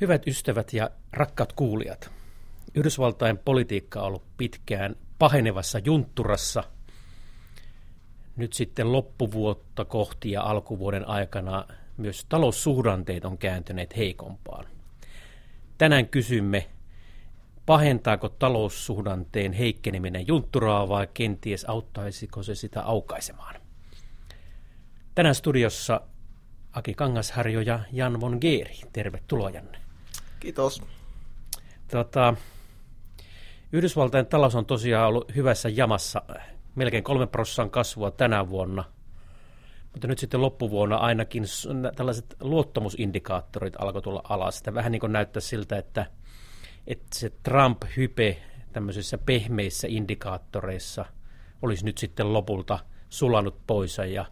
Hyvät ystävät ja rakkaat kuulijat, Yhdysvaltain politiikka on ollut pitkään pahenevassa juntturassa. Nyt sitten loppuvuotta kohti ja alkuvuoden aikana myös taloussuhdanteet on kääntyneet heikompaan. Tänään kysymme, pahentaako taloussuhdanteen heikkeneminen juntturaa vai kenties auttaisiko se sitä aukaisemaan? Tänään studiossa Aki Kangasharjo ja Jan von Geeri. Tervetuloa Janne. Kiitos. Tota, Yhdysvaltain talous on tosiaan ollut hyvässä jamassa, melkein kolme prosenttia kasvua tänä vuonna, mutta nyt sitten loppuvuonna ainakin tällaiset luottamusindikaattorit alkoi tulla alas. Sitä vähän niin kuin näyttää siltä, että, että se Trump-hype tämmöisissä pehmeissä indikaattoreissa olisi nyt sitten lopulta sulanut pois ja,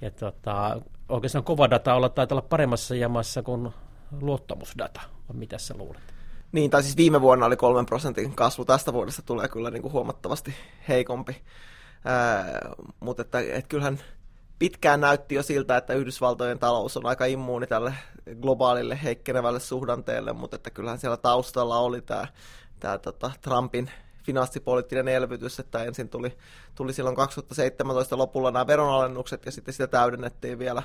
ja tota, oikeastaan kova data olla taitaa olla paremmassa jamassa kuin luottamusdata, vai mitä sä luulet? Niin, tai siis viime vuonna oli kolmen prosentin kasvu, tästä vuodesta tulee kyllä niin kuin huomattavasti heikompi. Ää, mutta että, että kyllähän pitkään näytti jo siltä, että Yhdysvaltojen talous on aika immuuni tälle globaalille heikkenevälle suhdanteelle, mutta että kyllähän siellä taustalla oli tämä, tämä tota, Trumpin finanssipoliittinen elvytys, että ensin tuli, tuli silloin 2017 lopulla nämä veronalennukset ja sitten sitä täydennettiin vielä,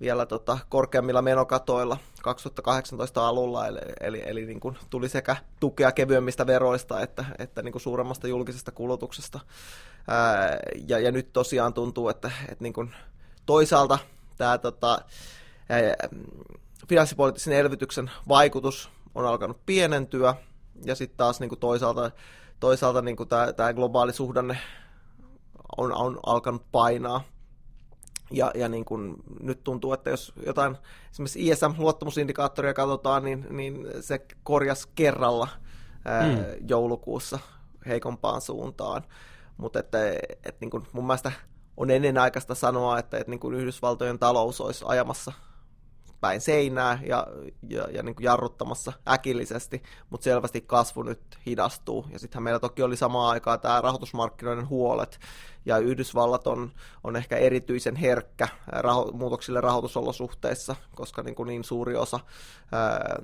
vielä tota korkeammilla menokatoilla 2018 alulla, eli, eli, eli niin kuin tuli sekä tukea kevyemmistä veroista että, että niin kuin suuremmasta julkisesta kulutuksesta. Ää, ja, ja nyt tosiaan tuntuu, että, että niin kuin toisaalta tämä tota, ää, finanssipoliittisen elvytyksen vaikutus on alkanut pienentyä, ja sitten taas niin kuin toisaalta toisaalta niin tämä, globaali suhdanne on, on alkanut painaa. Ja, ja niin kuin nyt tuntuu, että jos jotain esimerkiksi ISM-luottamusindikaattoria katsotaan, niin, niin se korjas kerralla ää, mm. joulukuussa heikompaan suuntaan. Mutta että, että niin kuin mun mielestä on ennen aikaista sanoa, että, että niin kuin Yhdysvaltojen talous olisi ajamassa päin seinää ja, ja, ja niin kuin jarruttamassa äkillisesti, mutta selvästi kasvu nyt hidastuu. Ja sittenhän meillä toki oli samaan aikaan tämä rahoitusmarkkinoiden huolet, ja Yhdysvallat on, on ehkä erityisen herkkä raho- muutoksille rahoitusolosuhteissa, koska niin, kuin niin suuri osa ää,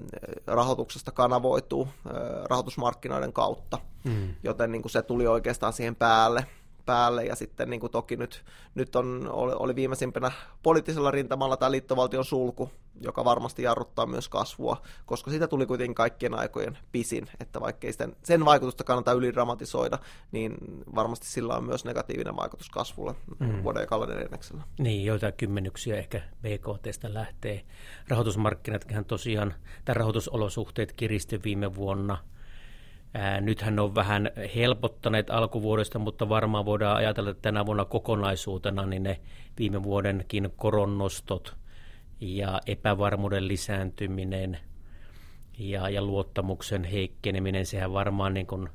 rahoituksesta kanavoituu ää, rahoitusmarkkinoiden kautta, mm. joten niin kuin se tuli oikeastaan siihen päälle päälle ja sitten niin kuin toki nyt, nyt on, oli, oli viimeisimpänä poliittisella rintamalla tämä liittovaltion sulku, joka varmasti jarruttaa myös kasvua, koska siitä tuli kuitenkin kaikkien aikojen pisin, että vaikkei sitten sen vaikutusta kannata ylidramatisoida, niin varmasti sillä on myös negatiivinen vaikutus kasvulle mm. vuoden ja kalenterineksellä. Niin, joitain kymmenyksiä ehkä BKTstä lähtee. Rahoitusmarkkinatkin tosiaan, tai rahoitusolosuhteet kiristy viime vuonna – Ää, nythän on vähän helpottaneet alkuvuodesta, mutta varmaan voidaan ajatella, että tänä vuonna kokonaisuutena niin ne viime vuodenkin koronnostot ja epävarmuuden lisääntyminen ja, ja luottamuksen heikkeneminen, sehän varmaan niin kuin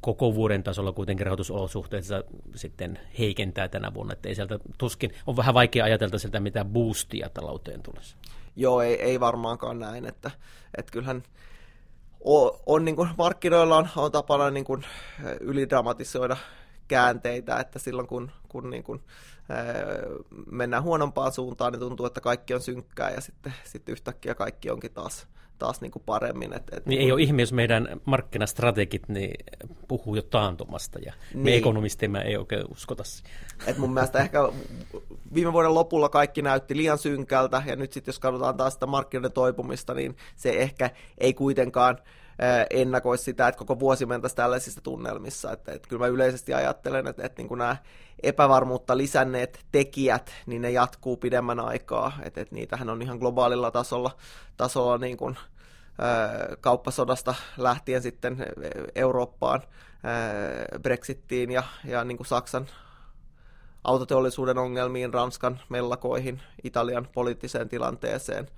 koko vuoden tasolla kuitenkin rahoitusolosuhteissa sitten heikentää tänä vuonna, että ei sieltä tuskin, on vähän vaikea ajatella sieltä mitä boostia talouteen tulisi. Joo, ei, ei varmaankaan näin, että, että kyllähän on, on niin kuin, markkinoilla on, on tapana niin kuin, ylidramatisoida käänteitä, että silloin kun, kun niin kuin, mennään huonompaan suuntaan, niin tuntuu, että kaikki on synkkää ja sitten, sitten yhtäkkiä kaikki onkin taas, taas niin kuin paremmin. Et, et, niin ei ole ihme, jos meidän markkinastrategit niin puhuu jo taantumasta ja niin. me ekonomistimme ei oikein uskota Et mun mielestä ehkä viime vuoden lopulla kaikki näytti liian synkältä ja nyt sitten jos katsotaan taas sitä markkinoiden toipumista, niin se ehkä ei kuitenkaan ennakoi sitä, että koko vuosi mentäisi tällaisissa tunnelmissa. Että, että kyllä mä yleisesti ajattelen, että, että niin kuin nämä epävarmuutta lisänneet tekijät, niin ne jatkuu pidemmän aikaa. Että, että niitähän on ihan globaalilla tasolla, tasolla niin kuin, kauppasodasta lähtien sitten Eurooppaan, Brexittiin ja, ja niin kuin Saksan autoteollisuuden ongelmiin, Ranskan mellakoihin, Italian poliittiseen tilanteeseen –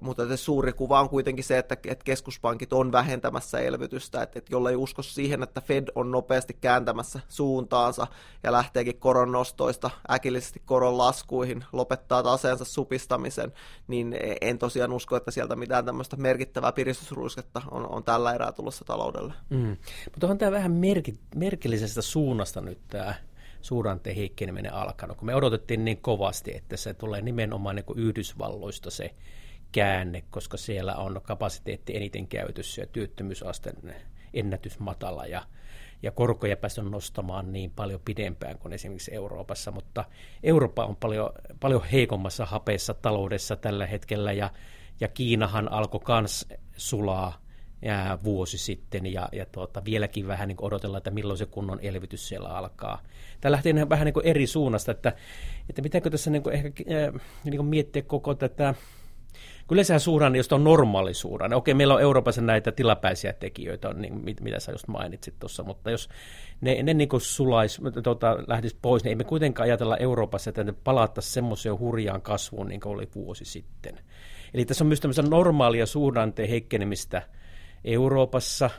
mutta se suuri kuva on kuitenkin se, että, että keskuspankit on vähentämässä elvytystä, että, jolla ei usko siihen, että Fed on nopeasti kääntämässä suuntaansa ja lähteekin koron nostoista äkillisesti koron laskuihin, lopettaa taseensa supistamisen, niin en tosiaan usko, että sieltä mitään tämmöistä merkittävää piristysruisketta on, on tällä erää tulossa taloudelle. Mm. Mutta on tämä vähän merki, merkillisestä suunnasta nyt tämä suhdanteen heikkeneminen alkanut, kun me odotettiin niin kovasti, että se tulee nimenomaan niin Yhdysvalloista se käänne, koska siellä on kapasiteetti eniten käytössä ja työttömyysaste ennätysmatala ja, ja korkoja päästä nostamaan niin paljon pidempään kuin esimerkiksi Euroopassa, mutta Eurooppa on paljon, paljon heikommassa hapeessa taloudessa tällä hetkellä ja, ja Kiinahan alkoi kans sulaa ja vuosi sitten ja, ja tuota, vieläkin vähän niin odotellaan, että milloin se kunnon elvytys siellä alkaa. Tämä lähtee vähän niin eri suunnasta, että, että pitääkö tässä niin ehkä äh, niin miettiä koko tätä Kyllä sehän suhdanne, jos on normaali suhdanne, okei, meillä on Euroopassa näitä tilapäisiä tekijöitä, niin, mit, mitä sä just mainitsit tuossa, mutta jos ne, ne niin sulais, tuota, lähtisi pois, niin ei me kuitenkaan ajatella Euroopassa, että ne palattaisiin semmoiseen hurjaan kasvuun, niin kuin oli vuosi sitten. Eli tässä on myös tämmöistä normaalia suhdanteen heikkenemistä Euroopassa,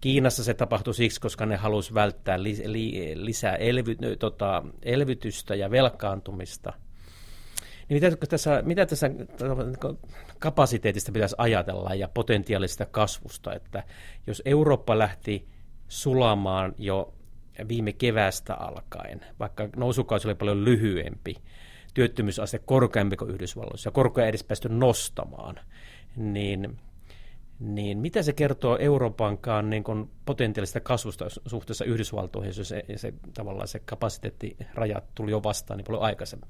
Kiinassa se tapahtui siksi, koska ne halusi välttää li, li, lisää elvy, tota, elvytystä ja velkaantumista – niin mitä tässä, mitä tässä kapasiteetista pitäisi ajatella ja potentiaalista kasvusta, että jos Eurooppa lähti sulamaan jo viime kevästä alkaen, vaikka nousukausi oli paljon lyhyempi, työttömyysaste korkeampi kuin Yhdysvalloissa ja korkoja edes päästy nostamaan, niin, niin mitä se kertoo Euroopankaan niin kuin potentiaalista kasvusta suhteessa Yhdysvaltoihin, jos se, se, tavallaan se kapasiteettirajat tuli jo vastaan niin paljon aikaisemmin?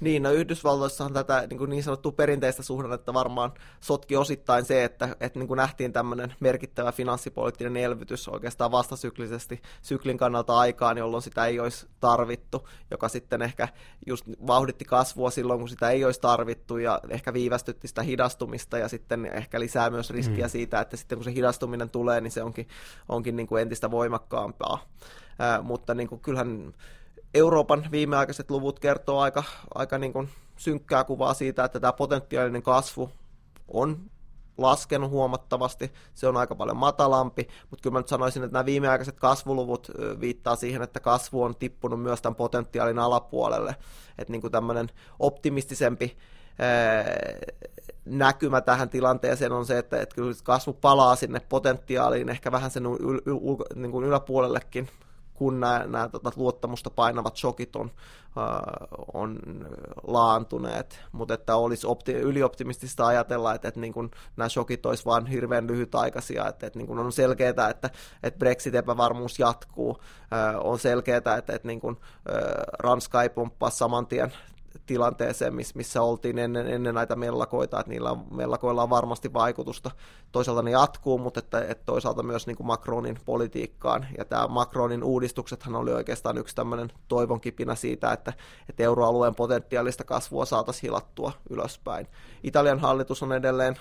Niin, no Yhdysvalloissahan tätä niin, kuin niin sanottua perinteistä suhdannetta varmaan sotki osittain se, että, että niin kuin nähtiin tämmöinen merkittävä finanssipoliittinen elvytys oikeastaan vastasyklisesti syklin kannalta aikaan, jolloin sitä ei olisi tarvittu, joka sitten ehkä just vauhditti kasvua silloin, kun sitä ei olisi tarvittu ja ehkä viivästytti sitä hidastumista ja sitten ehkä lisää myös riskiä mm. siitä, että sitten kun se hidastuminen tulee, niin se onkin, onkin niin kuin entistä voimakkaampaa. Äh, mutta niin kuin kyllähän Euroopan viimeaikaiset luvut kertoo aika, aika niin kuin synkkää kuvaa siitä, että tämä potentiaalinen kasvu on laskenut huomattavasti, se on aika paljon matalampi, mutta kyllä mä nyt sanoisin, että nämä viimeaikaiset kasvuluvut viittaa siihen, että kasvu on tippunut myös tämän potentiaalin alapuolelle, että niin kuin tämmöinen optimistisempi näkymä tähän tilanteeseen on se, että, että kyllä kasvu palaa sinne potentiaaliin ehkä vähän sen yl, yl, yl, niin kuin yläpuolellekin kun nämä, nämä tota, luottamusta painavat shokit on, äh, on laantuneet, mutta että olisi opti- ylioptimistista ajatella, että, että niin kuin nämä shokit olisi vain hirveän lyhytaikaisia, että, että niin kuin on selkeää, että, että Brexit-epävarmuus jatkuu, äh, on selkeää, että, että niin kuin, äh, Ranska ei pomppaa saman tien tilanteeseen, missä oltiin ennen, ennen näitä mellakoita, että niillä mellakoilla on varmasti vaikutusta. Toisaalta ne jatkuu, mutta että, että toisaalta myös niin kuin Macronin politiikkaan. Ja tämä Macronin uudistuksethan oli oikeastaan yksi tämmöinen toivonkipinä siitä, että, että euroalueen potentiaalista kasvua saataisiin hilattua ylöspäin. Italian hallitus on edelleen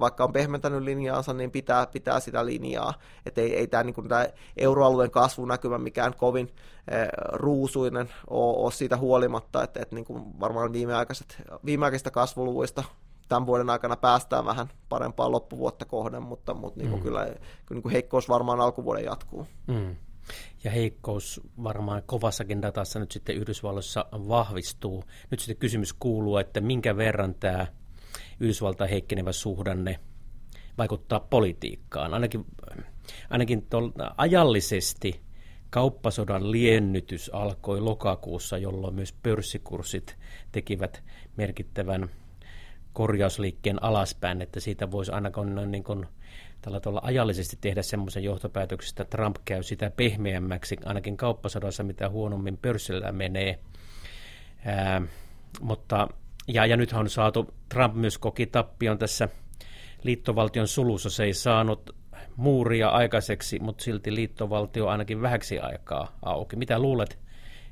vaikka on pehmentänyt linjaansa, niin pitää, pitää sitä linjaa. Että ei, ei tämä, niin tämä euroalueen kasvunäkymä mikään kovin ruusuinen ole, ole siitä huolimatta, että, että niin kuin varmaan viimeaikaiset, viimeaikaisista kasvuluvuista tämän vuoden aikana päästään vähän parempaan loppuvuotta kohden, mutta, mutta niin kuin mm. kyllä niin kuin heikkous varmaan alkuvuoden jatkuu. Mm. Ja heikkous varmaan kovassakin datassa nyt sitten Yhdysvalloissa vahvistuu. Nyt sitten kysymys kuuluu, että minkä verran tämä Yhdysvaltain heikkenevä suhdanne vaikuttaa politiikkaan. Ainakin, ainakin tol, ajallisesti kauppasodan liennytys alkoi lokakuussa, jolloin myös pörssikurssit tekivät merkittävän korjausliikkeen alaspäin, että siitä voisi ainakin niin kuin, tällä tavalla ajallisesti tehdä semmoisen johtopäätöksen, että Trump käy sitä pehmeämmäksi, ainakin kauppasodassa, mitä huonommin pörssillä menee. Ää, mutta ja, ja nythän on saatu, Trump myös koki tappion tässä liittovaltion sulussa. Se ei saanut muuria aikaiseksi, mutta silti liittovaltio ainakin vähäksi aikaa auki. Mitä luulet,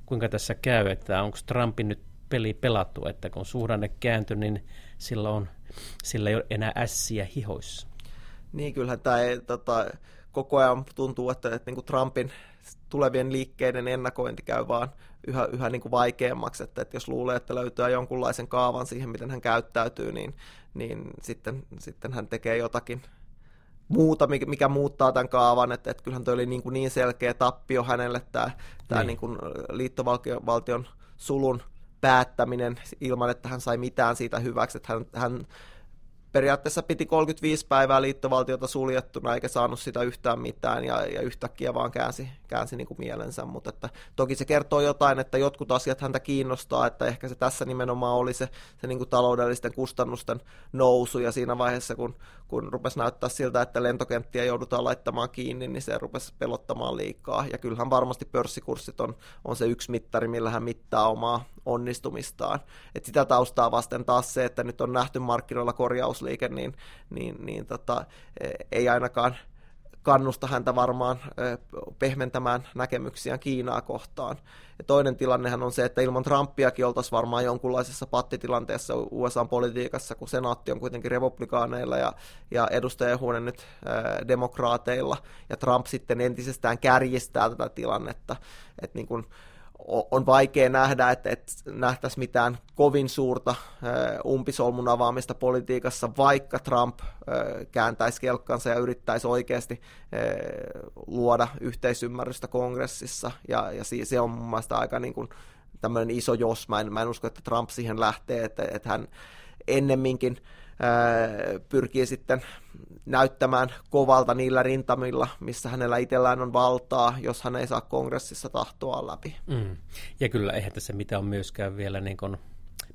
kuinka tässä käy, että onko Trumpin nyt peli pelattu, että kun suhdanne kääntyi, niin sillä, on, sillä ei ole enää ässiä hihoissa? Niin, kyllähän tämä tota, koko ajan tuntuu, että, että niin Trumpin tulevien liikkeiden ennakointi käy vaan yhä, yhä niin kuin vaikeammaksi, että, että jos luulee, että löytää jonkunlaisen kaavan siihen, miten hän käyttäytyy, niin, niin sitten, sitten hän tekee jotakin muuta, mikä muuttaa tämän kaavan, että, että kyllähän toi oli niin, kuin niin selkeä tappio hänelle tämä, tämä niin. Niin kuin liittovaltion sulun päättäminen ilman, että hän sai mitään siitä hyväksi, että hän, hän periaatteessa piti 35 päivää liittovaltiota suljettuna eikä saanut sitä yhtään mitään ja, ja yhtäkkiä vaan käänsi, käänsi niin kuin mielensä, mutta että, toki se kertoo jotain, että jotkut asiat häntä kiinnostaa, että ehkä se tässä nimenomaan oli se, se niin kuin taloudellisten kustannusten nousu ja siinä vaiheessa, kun, kun rupesi näyttää siltä, että lentokenttiä joudutaan laittamaan kiinni, niin se rupesi pelottamaan liikaa ja kyllähän varmasti pörssikurssit on, on se yksi mittari, millä hän mittaa omaa onnistumistaan. Et sitä taustaa vasten taas se, että nyt on nähty markkinoilla korjausliike, niin, niin, niin tota, e, ei ainakaan kannusta häntä varmaan pehmentämään näkemyksiä Kiinaa kohtaan. Ja toinen tilannehan on se, että ilman Trumpiakin oltaisiin varmaan jonkunlaisessa pattitilanteessa USA-politiikassa, kun senaatti on kuitenkin republikaaneilla ja, ja edustajahuone nyt ää, demokraateilla, ja Trump sitten entisestään kärjistää tätä tilannetta. Että niin kuin, on vaikea nähdä, että, että nähtäisi mitään kovin suurta umpisolmun avaamista politiikassa, vaikka Trump kääntäisi kelkkansa ja yrittäisi oikeasti luoda yhteisymmärrystä kongressissa. Ja, ja se on mun mielestä aika niin kuin tämmöinen iso jos. Mä en, mä en usko, että Trump siihen lähtee, että, että hän ennemminkin pyrkii sitten näyttämään kovalta niillä rintamilla, missä hänellä itsellään on valtaa, jos hän ei saa kongressissa tahtoa läpi. Mm. Ja kyllä eihän tässä mitään on myöskään vielä niin kuin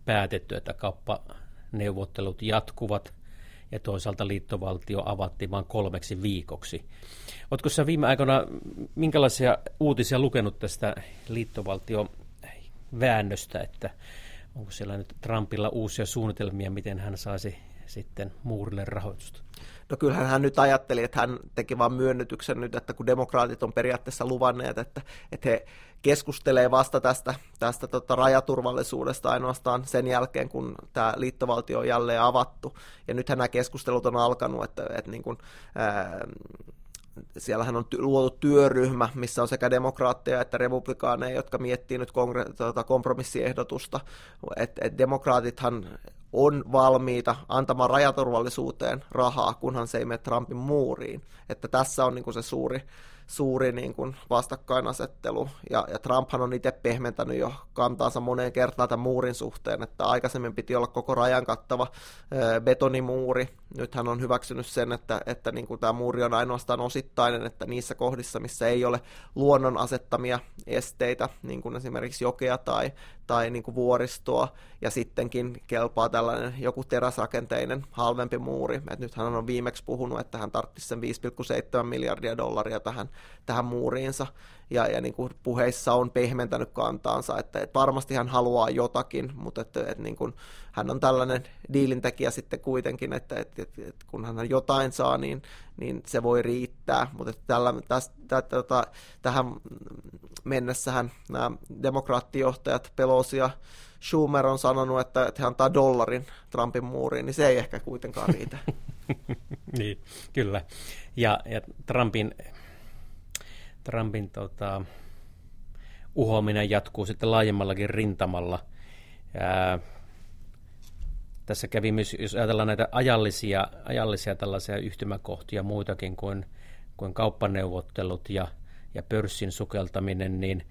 päätetty, että kauppaneuvottelut jatkuvat ja toisaalta liittovaltio avattiin vain kolmeksi viikoksi. Oletko sä viime aikoina minkälaisia uutisia lukenut tästä liittovaltio väännöstä, että onko siellä nyt Trumpilla uusia suunnitelmia, miten hän saisi sitten muurille rahoitusta? No kyllähän hän nyt ajatteli, että hän teki vain myönnytyksen nyt, että kun demokraatit on periaatteessa luvanneet, että, että he keskustelee vasta tästä, tästä tota rajaturvallisuudesta ainoastaan sen jälkeen, kun tämä liittovaltio on jälleen avattu. Ja nythän nämä keskustelut on alkanut, että, että niin kuin, ää, siellähän on luotu työryhmä, missä on sekä demokraatteja että republikaaneja, jotka miettii nyt tuota kompromissiehdotusta. Et, et demokraatithan on valmiita antamaan rajaturvallisuuteen rahaa, kunhan se ei mene Trumpin muuriin. Että tässä on niin kuin se suuri, suuri niin kuin vastakkainasettelu. Ja, ja Trumphan on itse pehmentänyt jo kantaansa moneen kertaan tämän muurin suhteen, että aikaisemmin piti olla koko rajan kattava betonimuuri. Nyt hän on hyväksynyt sen, että, että niin kuin tämä muuri on ainoastaan osittainen, että niissä kohdissa, missä ei ole luonnon asettamia esteitä, niin kuin esimerkiksi jokea tai, tai niin kuin vuoristoa, ja sittenkin kelpaa tällainen joku teräsrakenteinen halvempi muuri. Et nyt hän on viimeksi puhunut, että hän tarvitsisi sen 5,7 miljardia dollaria tähän, tähän muuriinsa, ja, ja niin kuin puheissa on pehmentänyt kantaansa, että, että varmasti hän haluaa jotakin, mutta että, että niin kuin, hän on tällainen diilintekijä sitten kuitenkin, että, että, että, että kun hän jotain saa, niin, niin se voi riittää, mutta että tällä, tästä, tästä, tota, tähän mennessähän nämä demokraattijohtajat Pelosi ja Schumer on sanonut, että, että he antaa dollarin Trumpin muuriin, niin se ei ehkä kuitenkaan riitä. niin, kyllä. Ja, ja Trumpin Trumpin tota, uhoaminen jatkuu sitten laajemmallakin rintamalla. Ää, tässä kävi myös, jos ajatellaan näitä ajallisia, ajallisia tällaisia yhtymäkohtia muitakin kuin, kuin kauppaneuvottelut ja, ja pörssin sukeltaminen, niin,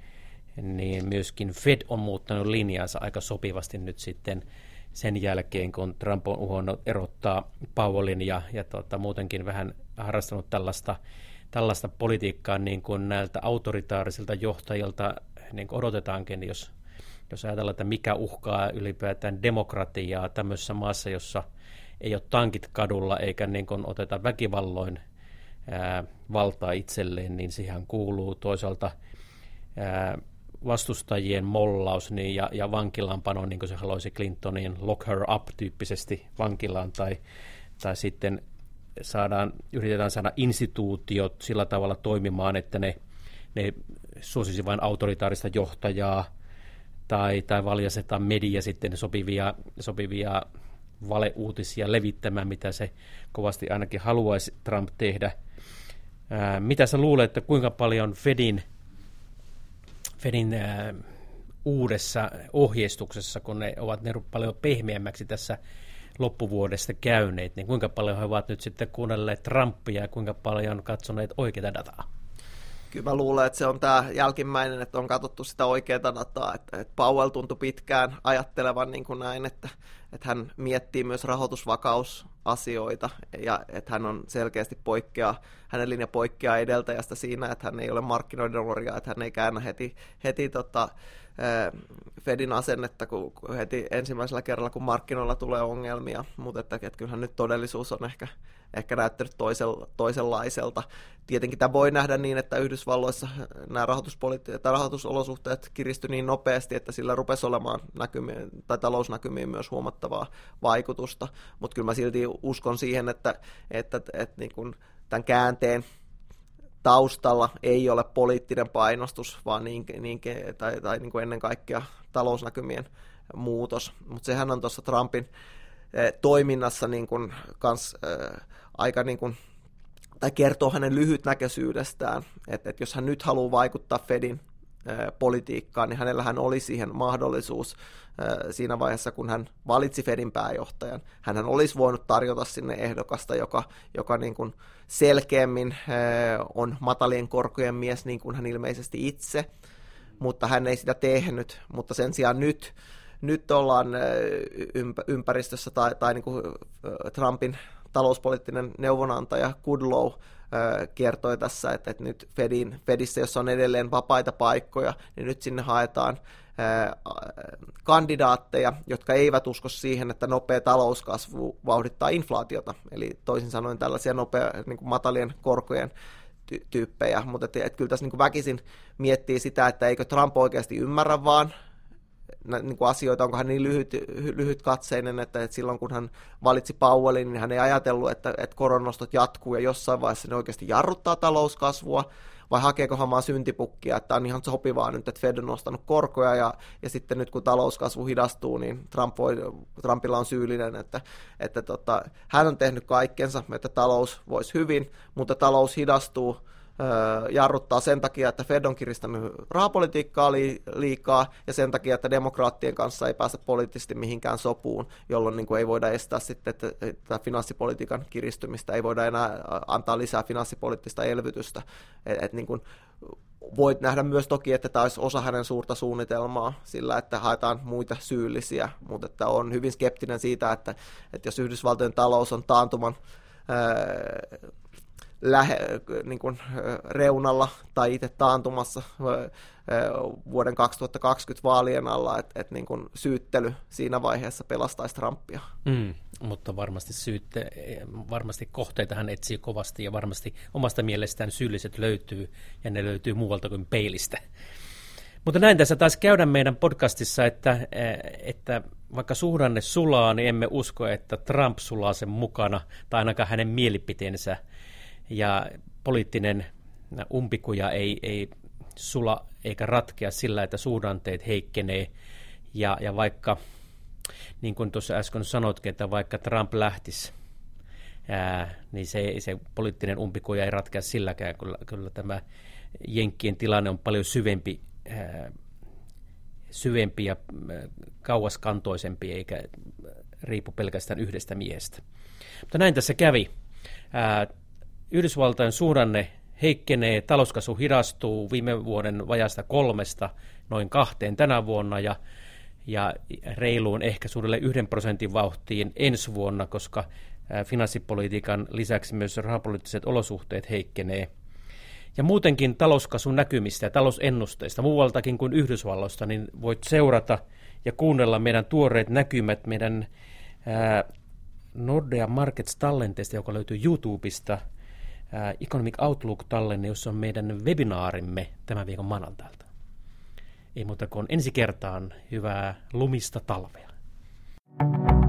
niin myöskin Fed on muuttanut linjansa aika sopivasti nyt sitten sen jälkeen, kun Trump on uhonnut erottaa Powellin ja, ja tota, muutenkin vähän harrastanut tällaista tällaista politiikkaa niin kuin näiltä autoritaarisilta johtajilta niin kuin odotetaankin, jos, jos ajatellaan, että mikä uhkaa ylipäätään demokratiaa tämmöisessä maassa, jossa ei ole tankit kadulla eikä niin kuin oteta väkivalloin ää, valtaa itselleen, niin siihen kuuluu toisaalta ää, vastustajien mollaus niin, ja, ja vankilaanpano, niin kuin se haluaisi Clintonin lock her up tyyppisesti vankilaan, tai, tai sitten saadaan, yritetään saada instituutiot sillä tavalla toimimaan, että ne, ne suosisi vain autoritaarista johtajaa tai, tai valjastetaan media sitten sopivia, sopivia valeuutisia levittämään, mitä se kovasti ainakin haluaisi Trump tehdä. Ää, mitä sä luulet, että kuinka paljon Fedin, Fedin ää, uudessa ohjeistuksessa, kun ne ovat ne paljon pehmeämmäksi tässä loppuvuodesta käyneet, niin kuinka paljon he ovat nyt sitten kuunnelleet Trumpia ja kuinka paljon katsoneet oikeita dataa? Kyllä mä luulen, että se on tämä jälkimmäinen, että on katsottu sitä oikeaa dataa, että, että Powell tuntui pitkään ajattelevan niin kuin näin, että, että hän miettii myös rahoitusvakausasioita ja että hän on selkeästi poikkeaa, hänen linja poikkeaa edeltäjästä siinä, että hän ei ole markkinoiden orja, että hän ei käännä heti, heti tota, Fedin asennetta kun heti ensimmäisellä kerralla, kun markkinoilla tulee ongelmia, mutta että, että kyllähän nyt todellisuus on ehkä, ehkä näyttänyt toisella, toisenlaiselta. Tietenkin tämä voi nähdä niin, että Yhdysvalloissa nämä rahoituspoliitti- tai rahoitusolosuhteet kiristy niin nopeasti, että sillä rupesi olemaan näkymiin, tai talousnäkymiin myös huomattavaa vaikutusta, mutta kyllä mä silti uskon siihen, että, että, että, että niin kuin tämän käänteen taustalla ei ole poliittinen painostus, vaan niin, niin, tai, tai niin kuin ennen kaikkea talousnäkymien muutos. Mutta sehän on tuossa Trumpin eh, toiminnassa niin kuin kans, eh, aika niin kuin, tai kertoo hänen lyhytnäköisyydestään, että, että jos hän nyt haluaa vaikuttaa Fedin politiikkaan, niin hänellähän oli siihen mahdollisuus siinä vaiheessa, kun hän valitsi Fedin pääjohtajan. Hän olisi voinut tarjota sinne ehdokasta, joka, joka niin kuin selkeämmin on matalien korkojen mies, niin kuin hän ilmeisesti itse, mutta hän ei sitä tehnyt. Mutta sen sijaan nyt, nyt ollaan ympäristössä tai, tai niin kuin Trumpin talouspoliittinen neuvonantaja Kudlow kertoi tässä, että, että nyt Fedin, Fedissä, jossa on edelleen vapaita paikkoja, niin nyt sinne haetaan kandidaatteja, jotka eivät usko siihen, että nopea talouskasvu vauhdittaa inflaatiota. Eli toisin sanoen tällaisia nopea, niin kuin matalien korkojen ty- tyyppejä, mutta et, et kyllä tässä niin väkisin miettii sitä, että eikö Trump oikeasti ymmärrä vaan niin kuin asioita, onko hän niin lyhyt, lyhyt katseinen, että, että silloin kun hän valitsi Powellin, niin hän ei ajatellut, että, että koronostot jatkuu ja jossain vaiheessa ne oikeasti jarruttaa talouskasvua, vai hakeeko hän vaan syntipukkia, että on ihan sopivaa nyt, että Fed on nostanut korkoja ja, ja sitten nyt kun talouskasvu hidastuu, niin Trump voi, Trumpilla on syyllinen, että, että tota, hän on tehnyt kaikkensa, että talous voisi hyvin, mutta talous hidastuu, jarruttaa sen takia, että Fed on kiristänyt rahapolitiikkaa liikaa ja sen takia, että demokraattien kanssa ei päästä poliittisesti mihinkään sopuun, jolloin niin kuin ei voida estää sitten että, että finanssipolitiikan kiristymistä, ei voida enää antaa lisää finanssipoliittista elvytystä. Et, et niin kuin voit nähdä myös toki, että tämä olisi osa hänen suurta suunnitelmaa sillä, että haetaan muita syyllisiä, mutta että on hyvin skeptinen siitä, että, että jos Yhdysvaltojen talous on taantuman lähe, niin kuin reunalla tai itse taantumassa vuoden 2020 vaalien alla, että et niin kuin syyttely siinä vaiheessa pelastaisi Trumpia. Mm, mutta varmasti, syytte, varmasti kohteita hän etsii kovasti ja varmasti omasta mielestään syylliset löytyy ja ne löytyy muualta kuin peilistä. Mutta näin tässä taas käydään meidän podcastissa, että, että vaikka suhdanne sulaa, niin emme usko, että Trump sulaa sen mukana, tai ainakaan hänen mielipiteensä ja poliittinen umpikuja ei, ei sula eikä ratkea sillä, että suhdanteet heikkenee. Ja, ja vaikka, niin kuin tuossa äsken sanoitkin, että vaikka Trump lähtisi, ää, niin se, se poliittinen umpikuja ei ratkea silläkään. Kyllä, kyllä tämä Jenkkien tilanne on paljon syvempi, ää, syvempi ja kauaskantoisempi, eikä riipu pelkästään yhdestä miehestä. Mutta näin tässä kävi. Ää, Yhdysvaltain suhdanne heikkenee, talouskasvu hidastuu viime vuoden vajasta kolmesta noin kahteen tänä vuonna ja, ja reiluun ehkä suunnilleen yhden prosentin vauhtiin ensi vuonna, koska finanssipolitiikan lisäksi myös rahapoliittiset olosuhteet heikkenee. Ja muutenkin talouskasvun näkymistä ja talousennusteista muualtakin kuin Yhdysvalloista, niin voit seurata ja kuunnella meidän tuoreet näkymät meidän ää, Nordea Markets tallenteesta, joka löytyy YouTubesta – Economic Outlook-tallenne, jossa on meidän webinaarimme tämän viikon maanantailta. Ei muuta kuin ensi kertaan hyvää lumista talvea. thank you